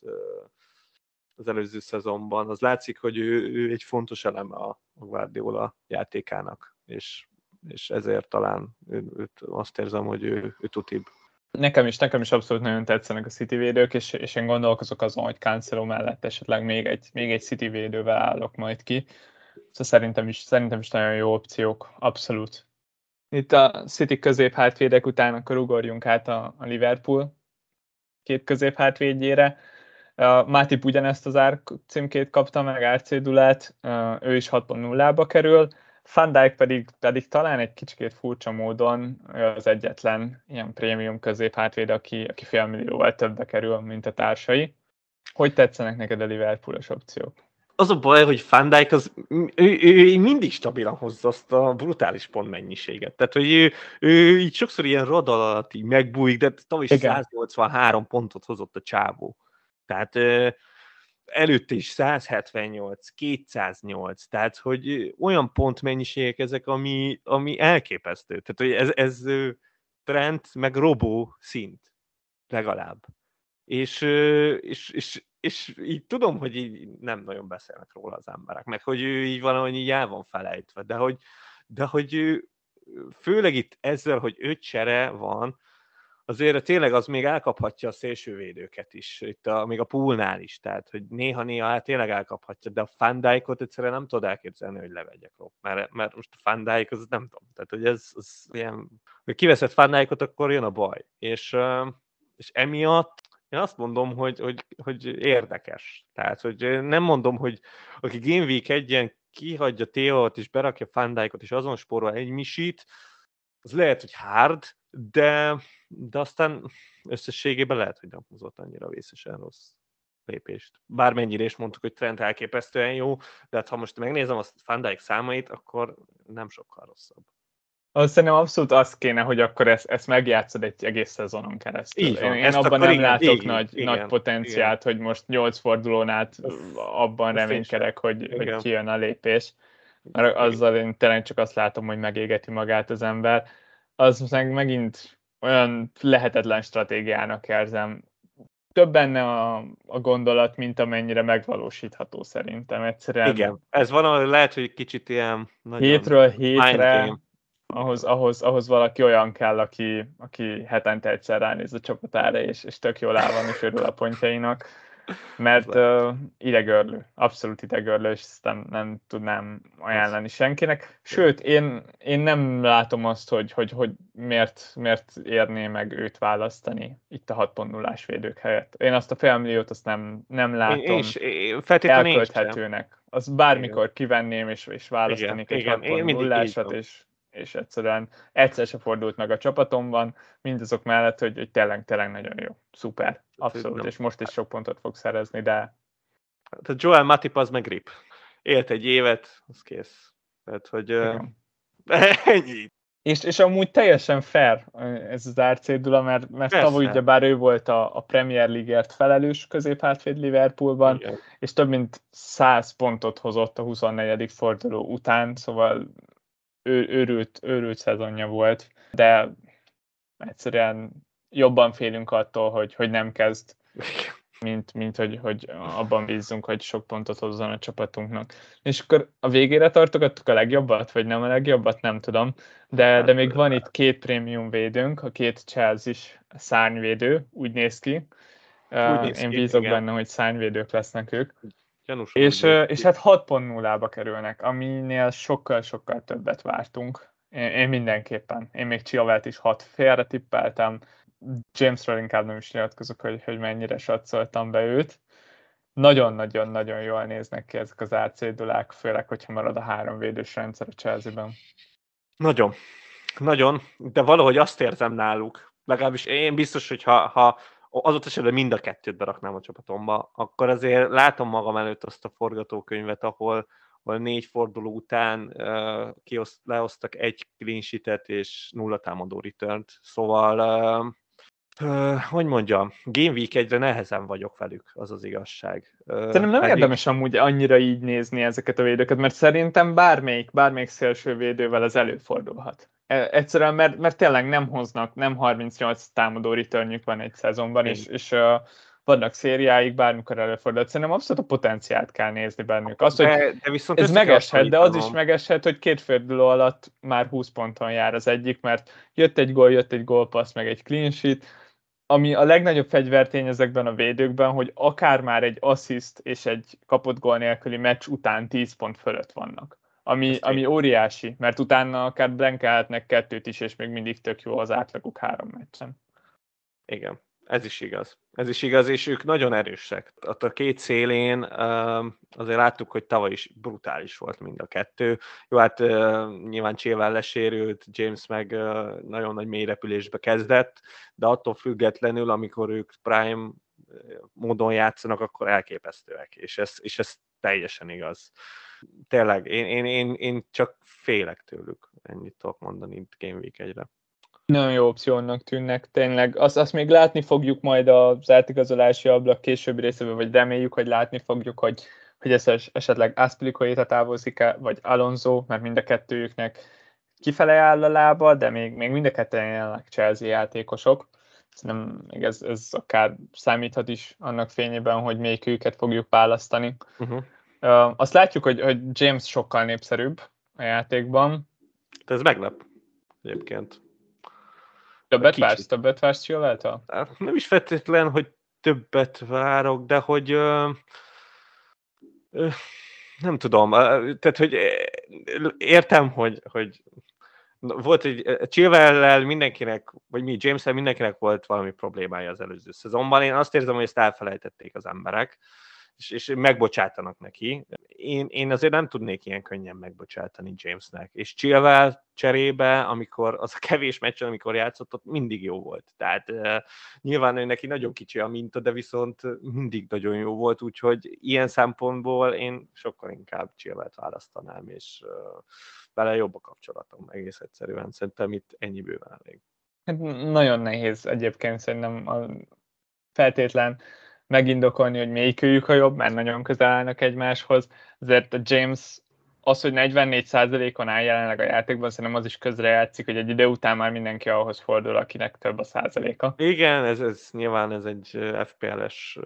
az előző szezonban. Az látszik, hogy ő, ő egy fontos eleme a Guardiola játékának, és, és ezért talán ő, őt azt érzem, hogy ő, ő tutibb. Nekem is, nekem is abszolút nagyon tetszenek a City védők, és, és én gondolkozok azon, hogy Cancelo mellett esetleg még egy, még egy City védővel állok majd ki. Szóval szerintem is, szerintem is nagyon jó opciók, abszolút. Itt a City középhátvédek után akkor ugorjunk át a, a Liverpool két középhátvédjére. Mátip ugyanezt az ár címkét kapta meg, árcédulát, ő is 6.0-ba kerül, Van Dijk pedig, pedig talán egy kicsit furcsa módon az egyetlen ilyen prémium középhátvéd, aki, aki fél millióval többbe kerül, mint a társai. Hogy tetszenek neked a Liverpoolos opciók? Az a baj, hogy Van Dijk az, ő, ő, ő mindig stabilan hozza azt a brutális pontmennyiséget. Tehát, hogy ő, ő így sokszor ilyen radal alatt így megbújik, de tavaly is 183 pontot hozott a csávó. Tehát előtte is 178, 208, tehát hogy olyan pontmennyiségek ezek, ami, ami elképesztő. Tehát, hogy ez, ez trend, meg robó szint legalább. És, és, és, és így tudom, hogy így nem nagyon beszélnek róla az emberek, meg hogy ő így valahogy így el van felejtve, de hogy, de hogy ő, főleg itt ezzel, hogy öt csere van, azért tényleg az még elkaphatja a szélsővédőket is, itt a, még a poolnál is, tehát hogy néha-néha hát tényleg elkaphatja, de a Fandijkot egyszerűen nem tudod elképzelni, hogy levegyek róla, mert, mert most a Fandijk az nem tudom, tehát hogy ez, az ilyen, hogy kiveszed Fandijkot, akkor jön a baj, és, és emiatt én azt mondom, hogy, hogy, hogy érdekes. Tehát, hogy nem mondom, hogy aki Game Week egyen kihagyja Teót és berakja Fandijkot, és azon spórol egy misit, az lehet, hogy hard, de, de aztán összességében lehet, hogy nem hozott annyira vészesen rossz lépést. Bármennyire is mondtuk, hogy trend elképesztően jó, de hát ha most megnézem a Van Dijk számait, akkor nem sokkal rosszabb. azt szerintem abszolút az kéne, hogy akkor ezt, ezt megjátszod egy egész szezonon keresztül. Így van, én, én abban nem igen, látok igen, nagy, igen, nagy potenciált, igen. hogy most nyolc fordulón át abban reménykedek, hogy, hogy kijön a lépés. Mert azzal én tényleg csak azt látom, hogy megégeti magát az ember. Az meg megint olyan lehetetlen stratégiának érzem. Több benne a, a gondolat, mint amennyire megvalósítható szerintem. Egyszerűen Igen, ez van, lehet, hogy kicsit ilyen nagyon hétről hétre ahhoz, ahhoz, ahhoz valaki olyan kell, aki, aki hetente egyszer ránéz a csapatára, és, és tök jól áll van, és örül a pontjainak, mert uh, idegörlő, abszolút idegörlő, és ezt nem, nem tudnám ajánlani senkinek. Sőt, én, én nem látom azt, hogy, hogy, hogy miért, miért érné meg őt választani itt a 6.0-ás védők helyett. Én azt a félmilliót azt nem, nem látom én, és, én, elkölthetőnek. Az bármikor igen. kivenném, és, és választanék igen, egy 6.0-ásat, és és egyszerűen egyszer se fordult meg a csapatomban, mindazok mellett, hogy, hogy tényleg, tényleg nagyon jó. Szuper, abszolút, és most is sok pontot fog szerezni, de... Tehát Joel Matip az meg grip. Élt egy évet, az kész. Tehát, hogy Igen. ennyi. És, és amúgy teljesen fair ez az árcédula, mert, mert tavaly ugye bár ő volt a, a Premier League-ért felelős középhátvéd Liverpoolban, Igen. és több mint 100 pontot hozott a 24. forduló után, szóval ő, őrült, őrült szezonja volt, de egyszerűen jobban félünk attól, hogy, hogy nem kezd, mint, mint hogy, hogy abban bízzunk, hogy sok pontot hozzon a csapatunknak. És akkor a végére tartogattuk a legjobbat, vagy nem a legjobbat, nem tudom, de, de még van itt két prémium védőnk, a két Chelsea is szárnyvédő, úgy néz ki. Úgy néz Én bízok igen. benne, hogy szárnyvédők lesznek ők. Gyanús és, és hát 6.0-ba kerülnek, aminél sokkal-sokkal többet vártunk. Én, én mindenképpen. Én még Chiavelt is 6 félre tippeltem. Jamesről inkább nem is nyilatkozok, hogy, hogy mennyire satszoltam be őt. Nagyon-nagyon-nagyon jól néznek ki ezek az árcédulák, főleg, hogyha marad a három védős rendszer a Chelsea-ben. Nagyon. Nagyon, de valahogy azt érzem náluk, legalábbis én biztos, hogy ha, ha ott esetben mind a kettőt beraknám a csapatomba, akkor azért látom magam előtt azt a forgatókönyvet, ahol, ahol négy forduló után uh, kioszt, leosztak egy clean sheet és nulla támadó return Szóval, uh, uh, hogy mondjam, Game Week egyre nehezen vagyok velük, az az igazság. Uh, szerintem nem pedig... érdemes amúgy annyira így nézni ezeket a védőket, mert szerintem bármelyik, bármelyik szélső védővel ez előfordulhat. E, egyszerűen, mert, mert tényleg nem hoznak, nem 38 támadó returnjük van egy szezonban, és, és uh, vannak szériáik, bármikor előfordul. Szerintem abszolút a potenciált kell nézni bennük. Az, hogy de, de viszont ez megeshet, de az is megeshet, hogy két forduló alatt már 20 ponton jár az egyik, mert jött egy gól, jött egy gólpassz, meg egy clean sheet, ami a legnagyobb fegyvertény ezekben a védőkben, hogy akár már egy assist és egy kapott gól nélküli meccs után 10 pont fölött vannak ami, ami óriási, mert utána akár blankelhetnek kettőt is, és még mindig tök jó az átlaguk három meccsen. Igen, ez is igaz. Ez is igaz, és ők nagyon erősek. Ott a két szélén azért láttuk, hogy tavaly is brutális volt mind a kettő. Jó, hát nyilván Csével lesérült, James meg nagyon nagy mélyrepülésbe kezdett, de attól függetlenül, amikor ők prime módon játszanak, akkor elképesztőek, és ez, és ez teljesen igaz tényleg, én, én, én, én csak félek tőlük, ennyit tudok mondani itt Game Week egyre. Nagyon jó opciónak tűnnek, tényleg. Azt, azt még látni fogjuk majd az átigazolási ablak későbbi részében, vagy reméljük, hogy látni fogjuk, hogy, hogy ez esetleg Aspilicueta távozik -e, vagy Alonso, mert mind a kettőjüknek kifele áll a lába, de még, még mind a ketten jelenleg Chelsea játékosok. Szerintem még ez, ez akár számíthat is annak fényében, hogy melyik őket fogjuk választani. Uh-huh. Uh, azt látjuk, hogy, hogy James sokkal népszerűbb a játékban. De ez meglep egyébként. Többet vársz? Többet vársz Csilváltal? Hát, nem is feltétlen, hogy többet várok, de hogy uh, uh, nem tudom, tehát hogy értem, hogy, hogy volt egy Chilwell mindenkinek, vagy mi, james mindenkinek volt valami problémája az előző szezonban. Én azt érzem, hogy ezt elfelejtették az emberek és, és megbocsátanak neki. Én, én azért nem tudnék ilyen könnyen megbocsátani Jamesnek. És Chilwell cserébe, amikor az a kevés meccsen, amikor játszott, ott mindig jó volt. Tehát uh, nyilván ő neki nagyon kicsi a minta, de viszont mindig nagyon jó volt, úgyhogy ilyen szempontból én sokkal inkább Chilwell-t választanám, és uh, vele jobb a kapcsolatom egész egyszerűen. Szerintem itt ennyi bőven elég. Hát nagyon nehéz egyébként szerintem a feltétlen megindokolni, hogy melyikőjük a jobb, mert nagyon közel állnak egymáshoz. Azért a James az, hogy 44%-on áll jelenleg a játékban, szerintem az is közrejátszik, hogy egy idő után már mindenki ahhoz fordul, akinek több a százaléka. Igen, ez, ez nyilván ez egy FPL-es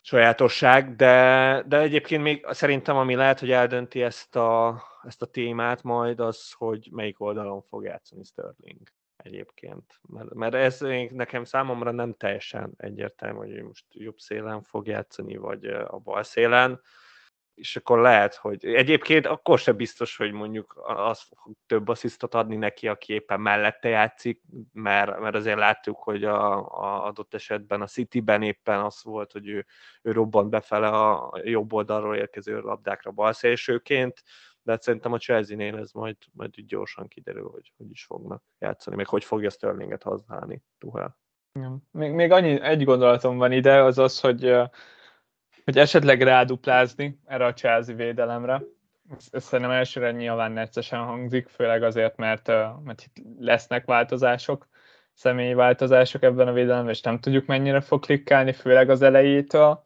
sajátosság, de, de egyébként még szerintem, ami lehet, hogy eldönti ezt a, ezt a témát majd, az, hogy melyik oldalon fog játszani Sterling egyébként. Mert, mert ez nekem számomra nem teljesen egyértelmű, hogy most jobb szélen fog játszani, vagy a bal szélen és akkor lehet, hogy egyébként akkor sem biztos, hogy mondjuk az fog több asszisztot adni neki, aki éppen mellette játszik, mert, mert azért láttuk, hogy a, a adott esetben a City-ben éppen az volt, hogy ő, ő robbant befele a jobb oldalról érkező labdákra balszélsőként, de hát szerintem a Chelsea-nél ez majd, majd így gyorsan kiderül, hogy hogy is fognak játszani, meg hogy fogja Sterlinget használni Tuhel. Még, még annyi, egy gondolatom van ide, az az, hogy hogy esetleg ráduplázni erre a Chelsea védelemre. Ez, szerintem elsőre nyilván neccesen hangzik, főleg azért, mert, mert itt lesznek változások, személyi változások ebben a védelemben, és nem tudjuk mennyire fog klikkálni, főleg az elejétől,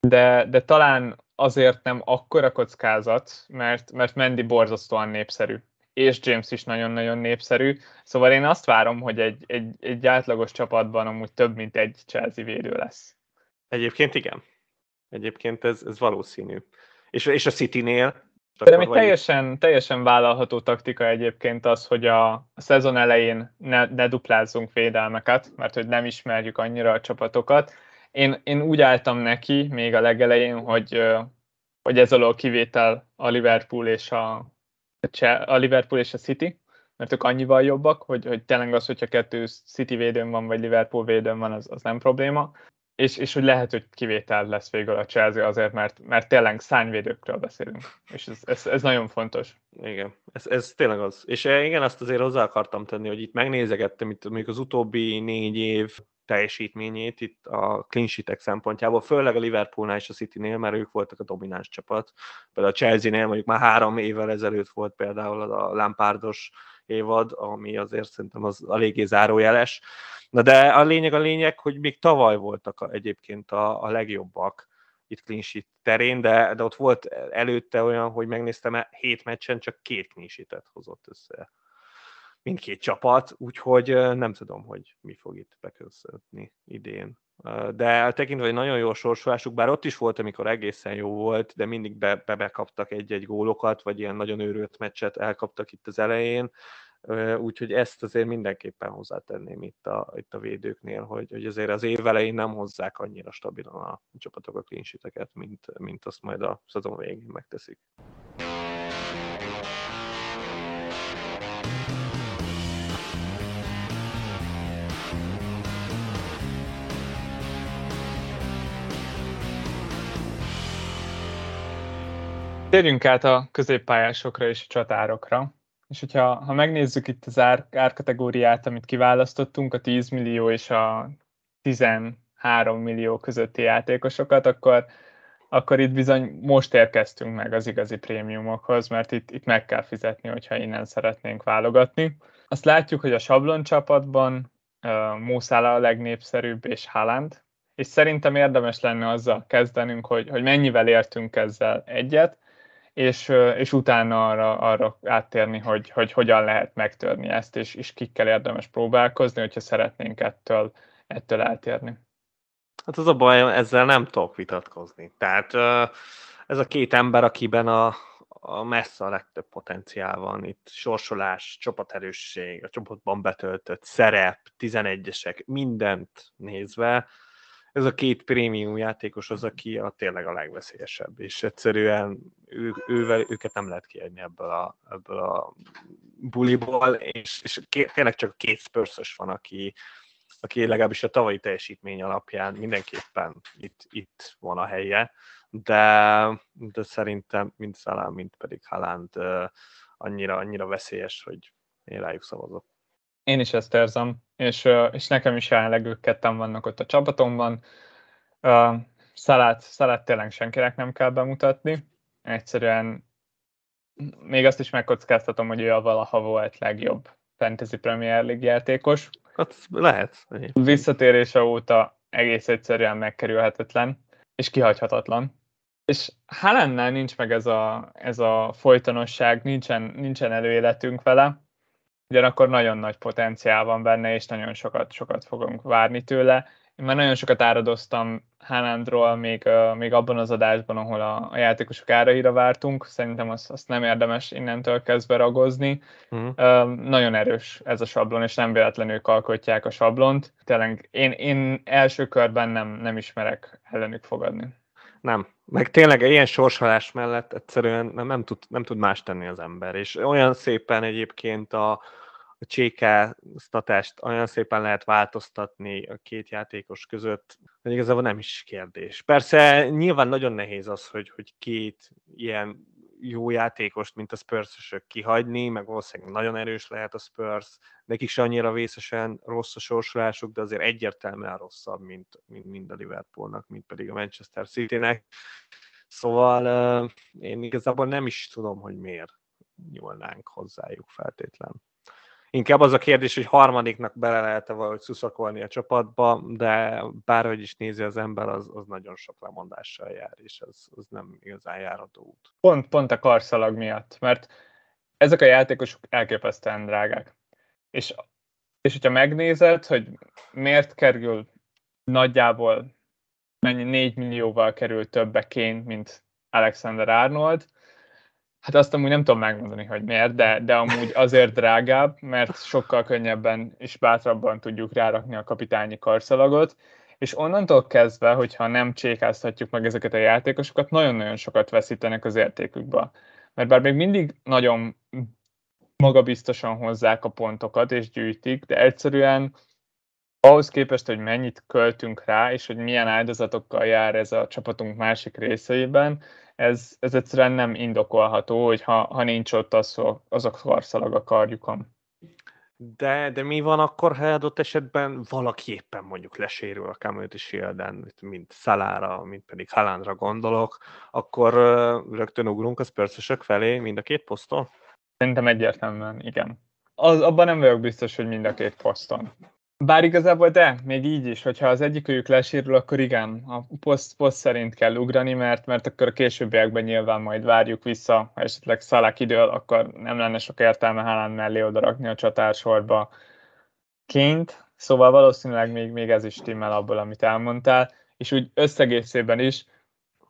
de, de talán azért nem akkora kockázat, mert, mert Mendy borzasztóan népszerű, és James is nagyon-nagyon népszerű, szóval én azt várom, hogy egy, egy, egy átlagos csapatban amúgy több mint egy Chelsea védő lesz. Egyébként igen. Egyébként ez, ez valószínű. És, és a City-nél de még teljesen, teljesen vállalható taktika egyébként az, hogy a, a szezon elején ne, ne duplázzunk védelmeket, mert hogy nem ismerjük annyira a csapatokat. Én, én úgy álltam neki még a legelején, hogy, hogy ez alól kivétel a Liverpool és a, a Liverpool és a City, mert ők annyival jobbak, hogy, hogy tényleg az, hogyha kettő City védőn van, vagy Liverpool védőn van, az, az nem probléma és, és hogy lehet, hogy kivétel lesz végül a Chelsea azért, mert, mert tényleg szányvédőkről beszélünk, és ez, ez, ez nagyon fontos. Igen, ez, ez tényleg az. És eh, igen, azt azért hozzá akartam tenni, hogy itt megnézegettem itt mondjuk az utóbbi négy év teljesítményét itt a clean sheetek szempontjából, főleg a Liverpoolnál és a Citynél, mert ők voltak a domináns csapat. Például a Chelsea-nél mondjuk már három évvel ezelőtt volt például a Lampárdos évad, ami azért szerintem az eléggé zárójeles. Na de a lényeg a lényeg, hogy még tavaly voltak egyébként a, a legjobbak itt clean sheet terén, de, de ott volt előtte olyan, hogy megnéztem, hét meccsen csak két clean hozott össze mindkét csapat, úgyhogy nem tudom, hogy mi fog itt beköszönni idén. De tekintve, hogy nagyon jó sorsolásuk, bár ott is volt, amikor egészen jó volt, de mindig be, be bekaptak egy-egy gólokat, vagy ilyen nagyon őrült meccset elkaptak itt az elején, úgyhogy ezt azért mindenképpen hozzátenném itt a, itt a védőknél, hogy, hogy azért az év elején nem hozzák annyira stabilan a csapatok a clean mint, mint azt majd a szezon végén megteszik. Térjünk át a középpályásokra és a csatárokra. És hogyha ha megnézzük itt az ár, árkategóriát, amit kiválasztottunk, a 10 millió és a 13 millió közötti játékosokat, akkor, akkor itt bizony most érkeztünk meg az igazi prémiumokhoz, mert itt, itt meg kell fizetni, hogyha innen szeretnénk válogatni. Azt látjuk, hogy a sablon csapatban uh, Mószála a legnépszerűbb, és Haaland, és szerintem érdemes lenne azzal kezdenünk, hogy, hogy mennyivel értünk ezzel egyet, és, és utána arra, arra áttérni, hogy, hogy hogyan lehet megtörni ezt, és, és kikkel érdemes próbálkozni, hogyha szeretnénk ettől, ettől eltérni. Hát az a baj, ezzel nem tudok vitatkozni. Tehát ez a két ember, akiben a, a messze a legtöbb potenciál van. Itt sorsolás, csapaterősség, a csapatban betöltött szerep, 11-esek, mindent nézve, ez a két prémium játékos az, aki a tényleg a legveszélyesebb, és egyszerűen ő, ővel, őket nem lehet kiadni ebből a, ebből a buliból, és, és tényleg csak a két spurs van, aki, aki legalábbis a tavalyi teljesítmény alapján mindenképpen itt, itt van a helye, de, de szerintem mind Szalán, mind pedig Haaland annyira, annyira veszélyes, hogy én rájuk szavazok. Én is ezt érzem, és, és nekem is jelenleg ők ketten vannak ott a csapatomban. Szalát, szalát tényleg senkinek nem kell bemutatni. Egyszerűen még azt is megkockáztatom, hogy ő a valaha volt legjobb Fantasy Premier League játékos. Hát lehet. Visszatérése óta egész egyszerűen megkerülhetetlen, és kihagyhatatlan. És Hálennel nincs meg ez a, ez a folytonosság, nincsen, nincsen előéletünk vele, ugyanakkor nagyon nagy potenciál van benne, és nagyon sokat, sokat fogunk várni tőle. Én már nagyon sokat áradoztam Haalandról még, még abban az adásban, ahol a, a játékosok áraira vártunk. Szerintem azt, azt nem érdemes innentől kezdve ragozni. Uh-huh. Uh, nagyon erős ez a sablon, és nem véletlenül alkotják a sablont. Tényleg én, én első körben nem, nem ismerek ellenük fogadni. Nem. Meg tényleg ilyen sorsolás mellett egyszerűen nem, nem, tud, nem tud más tenni az ember. És olyan szépen egyébként a, a csékáztatást olyan szépen lehet változtatni a két játékos között, hogy igazából nem is kérdés. Persze nyilván nagyon nehéz az, hogy, hogy két ilyen jó játékost, mint a spurs kihagyni, meg valószínűleg nagyon erős lehet a Spurs, nekik se annyira vészesen rossz a sorsolásuk, de azért egyértelműen rosszabb, mint, mint mind a Liverpoolnak, mint pedig a Manchester City-nek. Szóval uh, én igazából nem is tudom, hogy miért nyúlnánk hozzájuk feltétlen. Inkább az a kérdés, hogy harmadiknak bele lehet-e valahogy szuszakolni a csapatba, de bárhogy is nézi az ember, az, az nagyon sok lemondással jár, és az, az nem igazán járható út. Pont, pont a karszalag miatt, mert ezek a játékosok elképesztően drágák. És, és hogyha megnézed, hogy miért kerül nagyjából mennyi 4 millióval kerül többe Kane, mint Alexander Arnold, Hát azt amúgy nem tudom megmondani, hogy miért, de, de amúgy azért drágább, mert sokkal könnyebben és bátrabban tudjuk rárakni a kapitányi karszalagot, és onnantól kezdve, hogyha nem csékáztatjuk meg ezeket a játékosokat, nagyon-nagyon sokat veszítenek az értékükbe. Mert bár még mindig nagyon magabiztosan hozzák a pontokat és gyűjtik, de egyszerűen ahhoz képest, hogy mennyit költünk rá, és hogy milyen áldozatokkal jár ez a csapatunk másik részeiben, ez, ez egyszerűen nem indokolható, hogy ha, ha nincs ott az, az a karszalag a karjukon. De, de mi van akkor, ha adott esetben valaki éppen mondjuk lesérül a Community Shield-en, mint Szalára, mint pedig Halandra gondolok, akkor rögtön ugrunk a spurs felé mind a két poszton? Szerintem egyértelműen, igen. Az, abban nem vagyok biztos, hogy mind a két poszton. Bár igazából de, még így is, hogyha az egyikőjük lesérül, akkor igen, a poszt, poszt szerint kell ugrani, mert, mert akkor a későbbiekben nyilván majd várjuk vissza, ha esetleg Szalák idől, akkor nem lenne sok értelme Haaland mellé odarakni a csatársorba ként, szóval valószínűleg még, még ez is timmel abból, amit elmondtál, és úgy összegészében is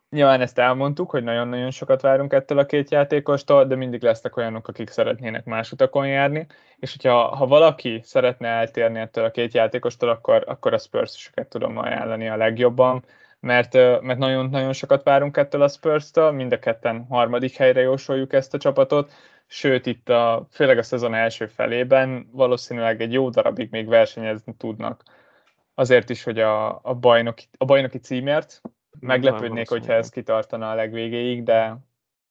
Nyilván ezt elmondtuk, hogy nagyon-nagyon sokat várunk ettől a két játékostól, de mindig lesznek olyanok, akik szeretnének más utakon járni, és hogyha ha valaki szeretne eltérni ettől a két játékostól, akkor, akkor a spurs tudom ajánlani a legjobban, mert, mert nagyon-nagyon sokat várunk ettől a Spurs-től, mind a ketten harmadik helyre jósoljuk ezt a csapatot, sőt itt a, főleg a szezon első felében valószínűleg egy jó darabig még versenyezni tudnak. Azért is, hogy a, a, bajnoki, a bajnoki címért, Meglepődnék, hogyha ez kitartana a legvégéig, de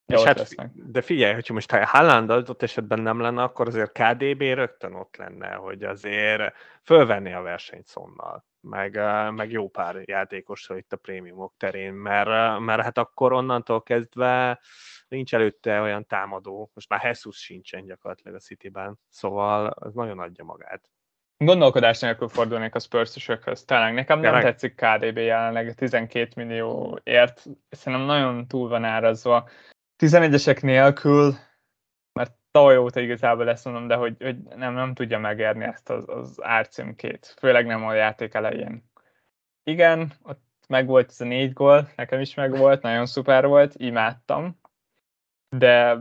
és hát, lesznek. De figyelj, hogyha most ha Haaland adott esetben nem lenne, akkor azért KDB rögtön ott lenne, hogy azért fölvenni a versenyt szonnal, meg, meg jó pár játékosra itt a prémiumok terén, mert, mert hát akkor onnantól kezdve nincs előtte olyan támadó, most már Jesus sincsen gyakorlatilag a Cityben, szóval ez nagyon adja magát. Gondolkodás nélkül fordulnék a spurs Talán nekem nem Tényleg? tetszik KDB jelenleg 12 millióért. Szerintem nagyon túl van árazva. 11-esek nélkül, mert tavaly óta igazából ezt mondom, de hogy, hogy nem, nem tudja megérni ezt az, az árcímkét. Főleg nem a játék elején. Igen, ott megvolt ez a négy gól, nekem is megvolt, nagyon szuper volt, imádtam. De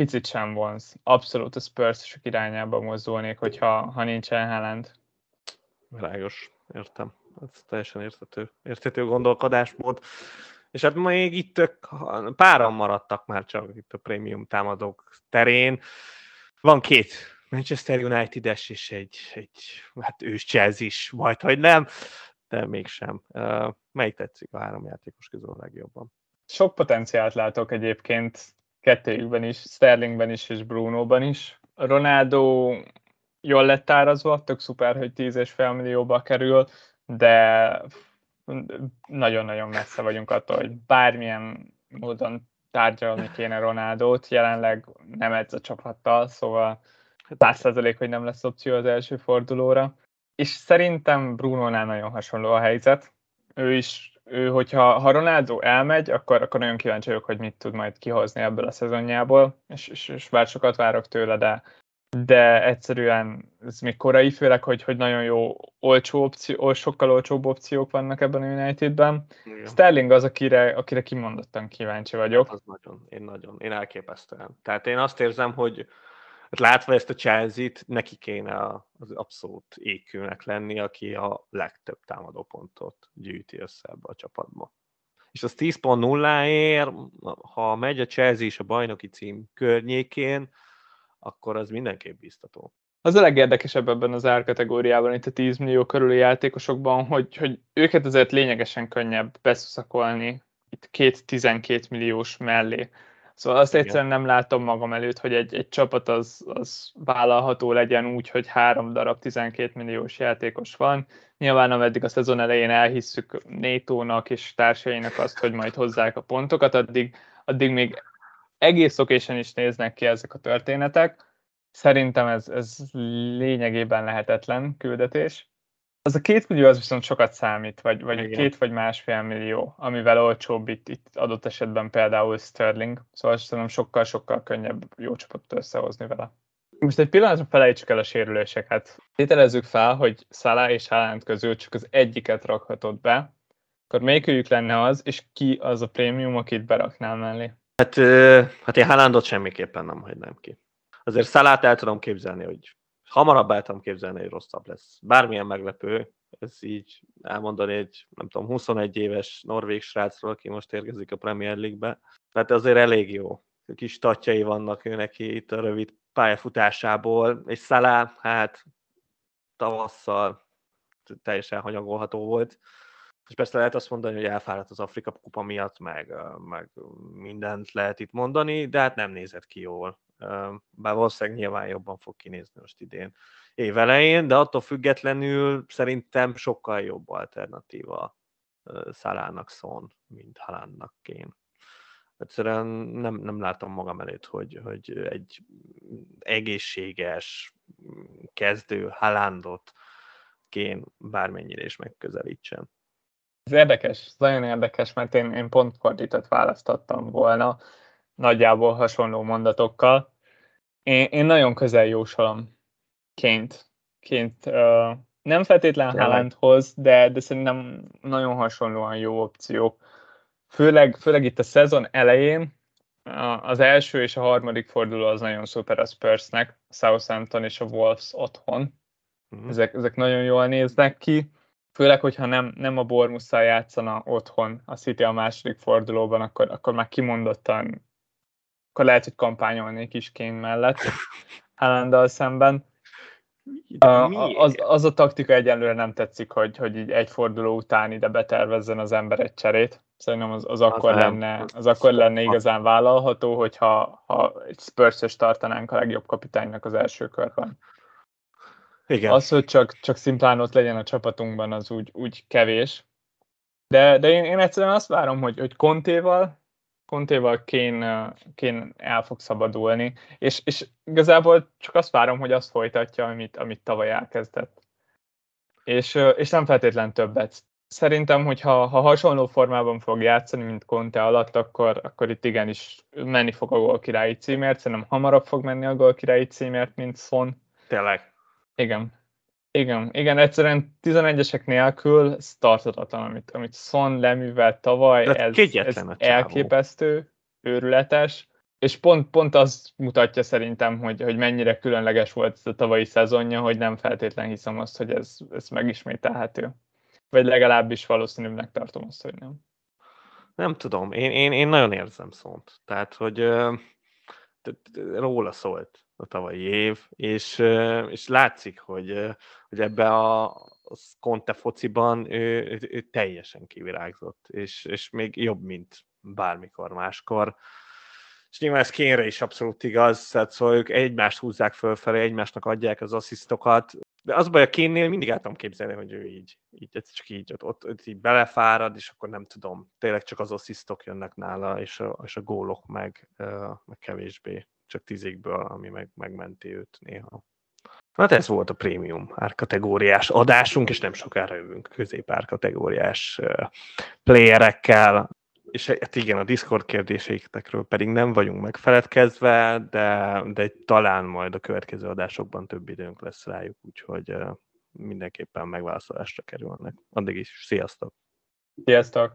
picit sem vonz. Abszolút a spurs irányába mozdulnék, hogyha ha nincsen Haaland. Világos, értem. Ez teljesen érthető, érthető gondolkodásmód. És hát még itt páran maradtak már csak itt a prémium támadók terén. Van két Manchester United-es és egy, egy hát ős Chelsea is, majd hogy nem, de mégsem. Melyik tetszik a három játékos közül a legjobban? Sok potenciált látok egyébként kettőjükben is, Sterlingben is és Brunoban is. Ronaldo jól lett árazva, tök szuper, hogy 10,5 millióba kerül, de nagyon-nagyon messze vagyunk attól, hogy bármilyen módon tárgyalni kéne Ronaldót, jelenleg nem edz a csapattal, szóval 100% hogy nem lesz opció az első fordulóra. És szerintem Bruno-nál nagyon hasonló a helyzet. Ő is, ő, hogyha ha Ronaldo elmegy, akkor, akkor nagyon kíváncsi vagyok, hogy mit tud majd kihozni ebből a szezonjából, és, és, és bár sokat várok tőle, de de egyszerűen ez még korai, főleg, hogy, hogy nagyon jó, olcsó opció, sokkal olcsóbb opciók vannak ebben a Unitedben. Igen. Sterling az, akire, akire kimondottan kíváncsi vagyok. Az nagyon, én nagyon, én elképesztően. Tehát én azt érzem, hogy hát látva ezt a Chelsea-t, neki kéne az abszolút ékülnek lenni, aki a legtöbb támadó pontot gyűjti össze ebbe a csapatba. És az 10.0-ért, ha megy a Chelsea is a bajnoki cím környékén, akkor az mindenképp biztató. Az a legérdekesebb ebben az árkategóriában, itt a 10 millió körüli játékosokban, hogy, hogy őket azért lényegesen könnyebb beszuszakolni itt két 12 milliós mellé. Szóval azt Igen. egyszerűen nem látom magam előtt, hogy egy, egy csapat az, az vállalható legyen úgy, hogy három darab 12 milliós játékos van. Nyilván ameddig a szezon elején elhisszük Nétónak és társainak azt, hogy majd hozzák a pontokat, addig, addig még egész okésen is néznek ki ezek a történetek. Szerintem ez, ez lényegében lehetetlen küldetés. Az a két millió az viszont sokat számít, vagy, vagy Igen. két vagy másfél millió, amivel olcsóbb itt, itt adott esetben például Sterling. Szóval szerintem sokkal-sokkal könnyebb jó csapatot összehozni vele. Most egy pillanatra felejtsük el a sérüléseket. Tételezzük fel, hogy Salah és Haaland közül csak az egyiket rakhatod be, akkor melyikőjük lenne az, és ki az a prémium, akit beraknál mellé? Hát, hát én Haalandot semmiképpen nem hagynám ki. Azért Szalát el tudom képzelni, hogy hamarabb tudom képzelni, hogy rosszabb lesz. Bármilyen meglepő, ez így elmondani egy, nem tudom, 21 éves norvég srácról, aki most érkezik a Premier League-be. Tehát azért elég jó. Kis tatjai vannak ő neki itt a rövid pályafutásából, és Szalá, hát tavasszal teljesen hanyagolható volt. És persze lehet azt mondani, hogy elfáradt az Afrika kupa miatt, meg, meg mindent lehet itt mondani, de hát nem nézett ki jól. Bár valószínűleg nyilván jobban fog kinézni most idén évelején, de attól függetlenül szerintem sokkal jobb alternatíva Szalának szón, mint Halánnak kén. Egyszerűen nem, nem látom magam előtt, hogy, hogy egy egészséges kezdő Halándot kén bármennyire is megközelítsen. Ez érdekes, nagyon érdekes, mert én, én pont fordított választottam volna, nagyjából hasonló mondatokkal. Én, én nagyon közel jósolom ként. ként uh, nem feltétlen Haalandhoz, de, de szerintem nagyon hasonlóan jó opció. Főleg, főleg itt a szezon elején, az első és a harmadik forduló az nagyon szuper a Spursnek, a Southampton és a Wolves otthon. Uh-huh. Ezek, ezek nagyon jól néznek ki főleg, hogyha nem, nem a Bormusszal játszana otthon a City a második fordulóban, akkor, akkor már kimondottan, akkor lehet, hogy kampányolnék is Kane mellett Haalanddal szemben. A, az, az a taktika egyenlőre nem tetszik, hogy, hogy így egy forduló után ide betervezzen az ember egy cserét. Szerintem az, az, akkor, az lenne, az akkor lenne igazán vállalható, hogyha ha egy spurs tartanánk a legjobb kapitánynak az első körben. Igen. Az, hogy csak, csak szimplán ott legyen a csapatunkban, az úgy, úgy kevés. De, de én, én egyszerűen azt várom, hogy, hogy Kontéval, Kontéval Kén, Kén el fog szabadulni, és, és igazából csak azt várom, hogy azt folytatja, amit, amit tavaly elkezdett. És, és nem feltétlen többet. Szerintem, hogy ha, ha hasonló formában fog játszani, mint Conte alatt, akkor, akkor itt igenis menni fog a gólkirályi címért. Szerintem hamarabb fog menni a gólkirályi címért, mint Son. Tényleg. Igen. Igen, igen, egyszerűen 11-esek nélkül ez tartatatlan, amit, amit Son leművelt tavaly, ez, ez elképesztő, őrületes, és pont, pont az mutatja szerintem, hogy, hogy mennyire különleges volt ez a tavalyi szezonja, hogy nem feltétlen hiszem azt, hogy ez, ez megismételhető. Vagy legalábbis valószínűbbnek tartom azt, hogy nem. Nem tudom, én, én, én nagyon érzem szont. Tehát, hogy róla szólt a tavalyi év, és, és látszik, hogy, hogy ebbe a Conte fociban ő, ő teljesen kivirágzott, és, és még jobb, mint bármikor máskor. És nyilván ez Kénre is abszolút igaz, tehát szóval ők egymást húzzák fölfelé, egymásnak adják az asszisztokat, de az baj, a Kénnél mindig el tudom képzelni, hogy ő így, így csak így ott, ott, ott így belefárad, és akkor nem tudom, tényleg csak az asszisztok jönnek nála, és a, és a gólok meg, meg kevésbé, csak tízikből, ami meg, megmenti őt néha. Hát ez volt a prémium árkategóriás adásunk, és nem sokára jövünk középárkategóriás playerekkel, és hát igen, a Discord kérdéseitekről pedig nem vagyunk megfeledkezve, de, de talán majd a következő adásokban több időnk lesz rájuk, úgyhogy mindenképpen megválaszolásra kerülnek. Addig is, sziasztok! Sziasztok!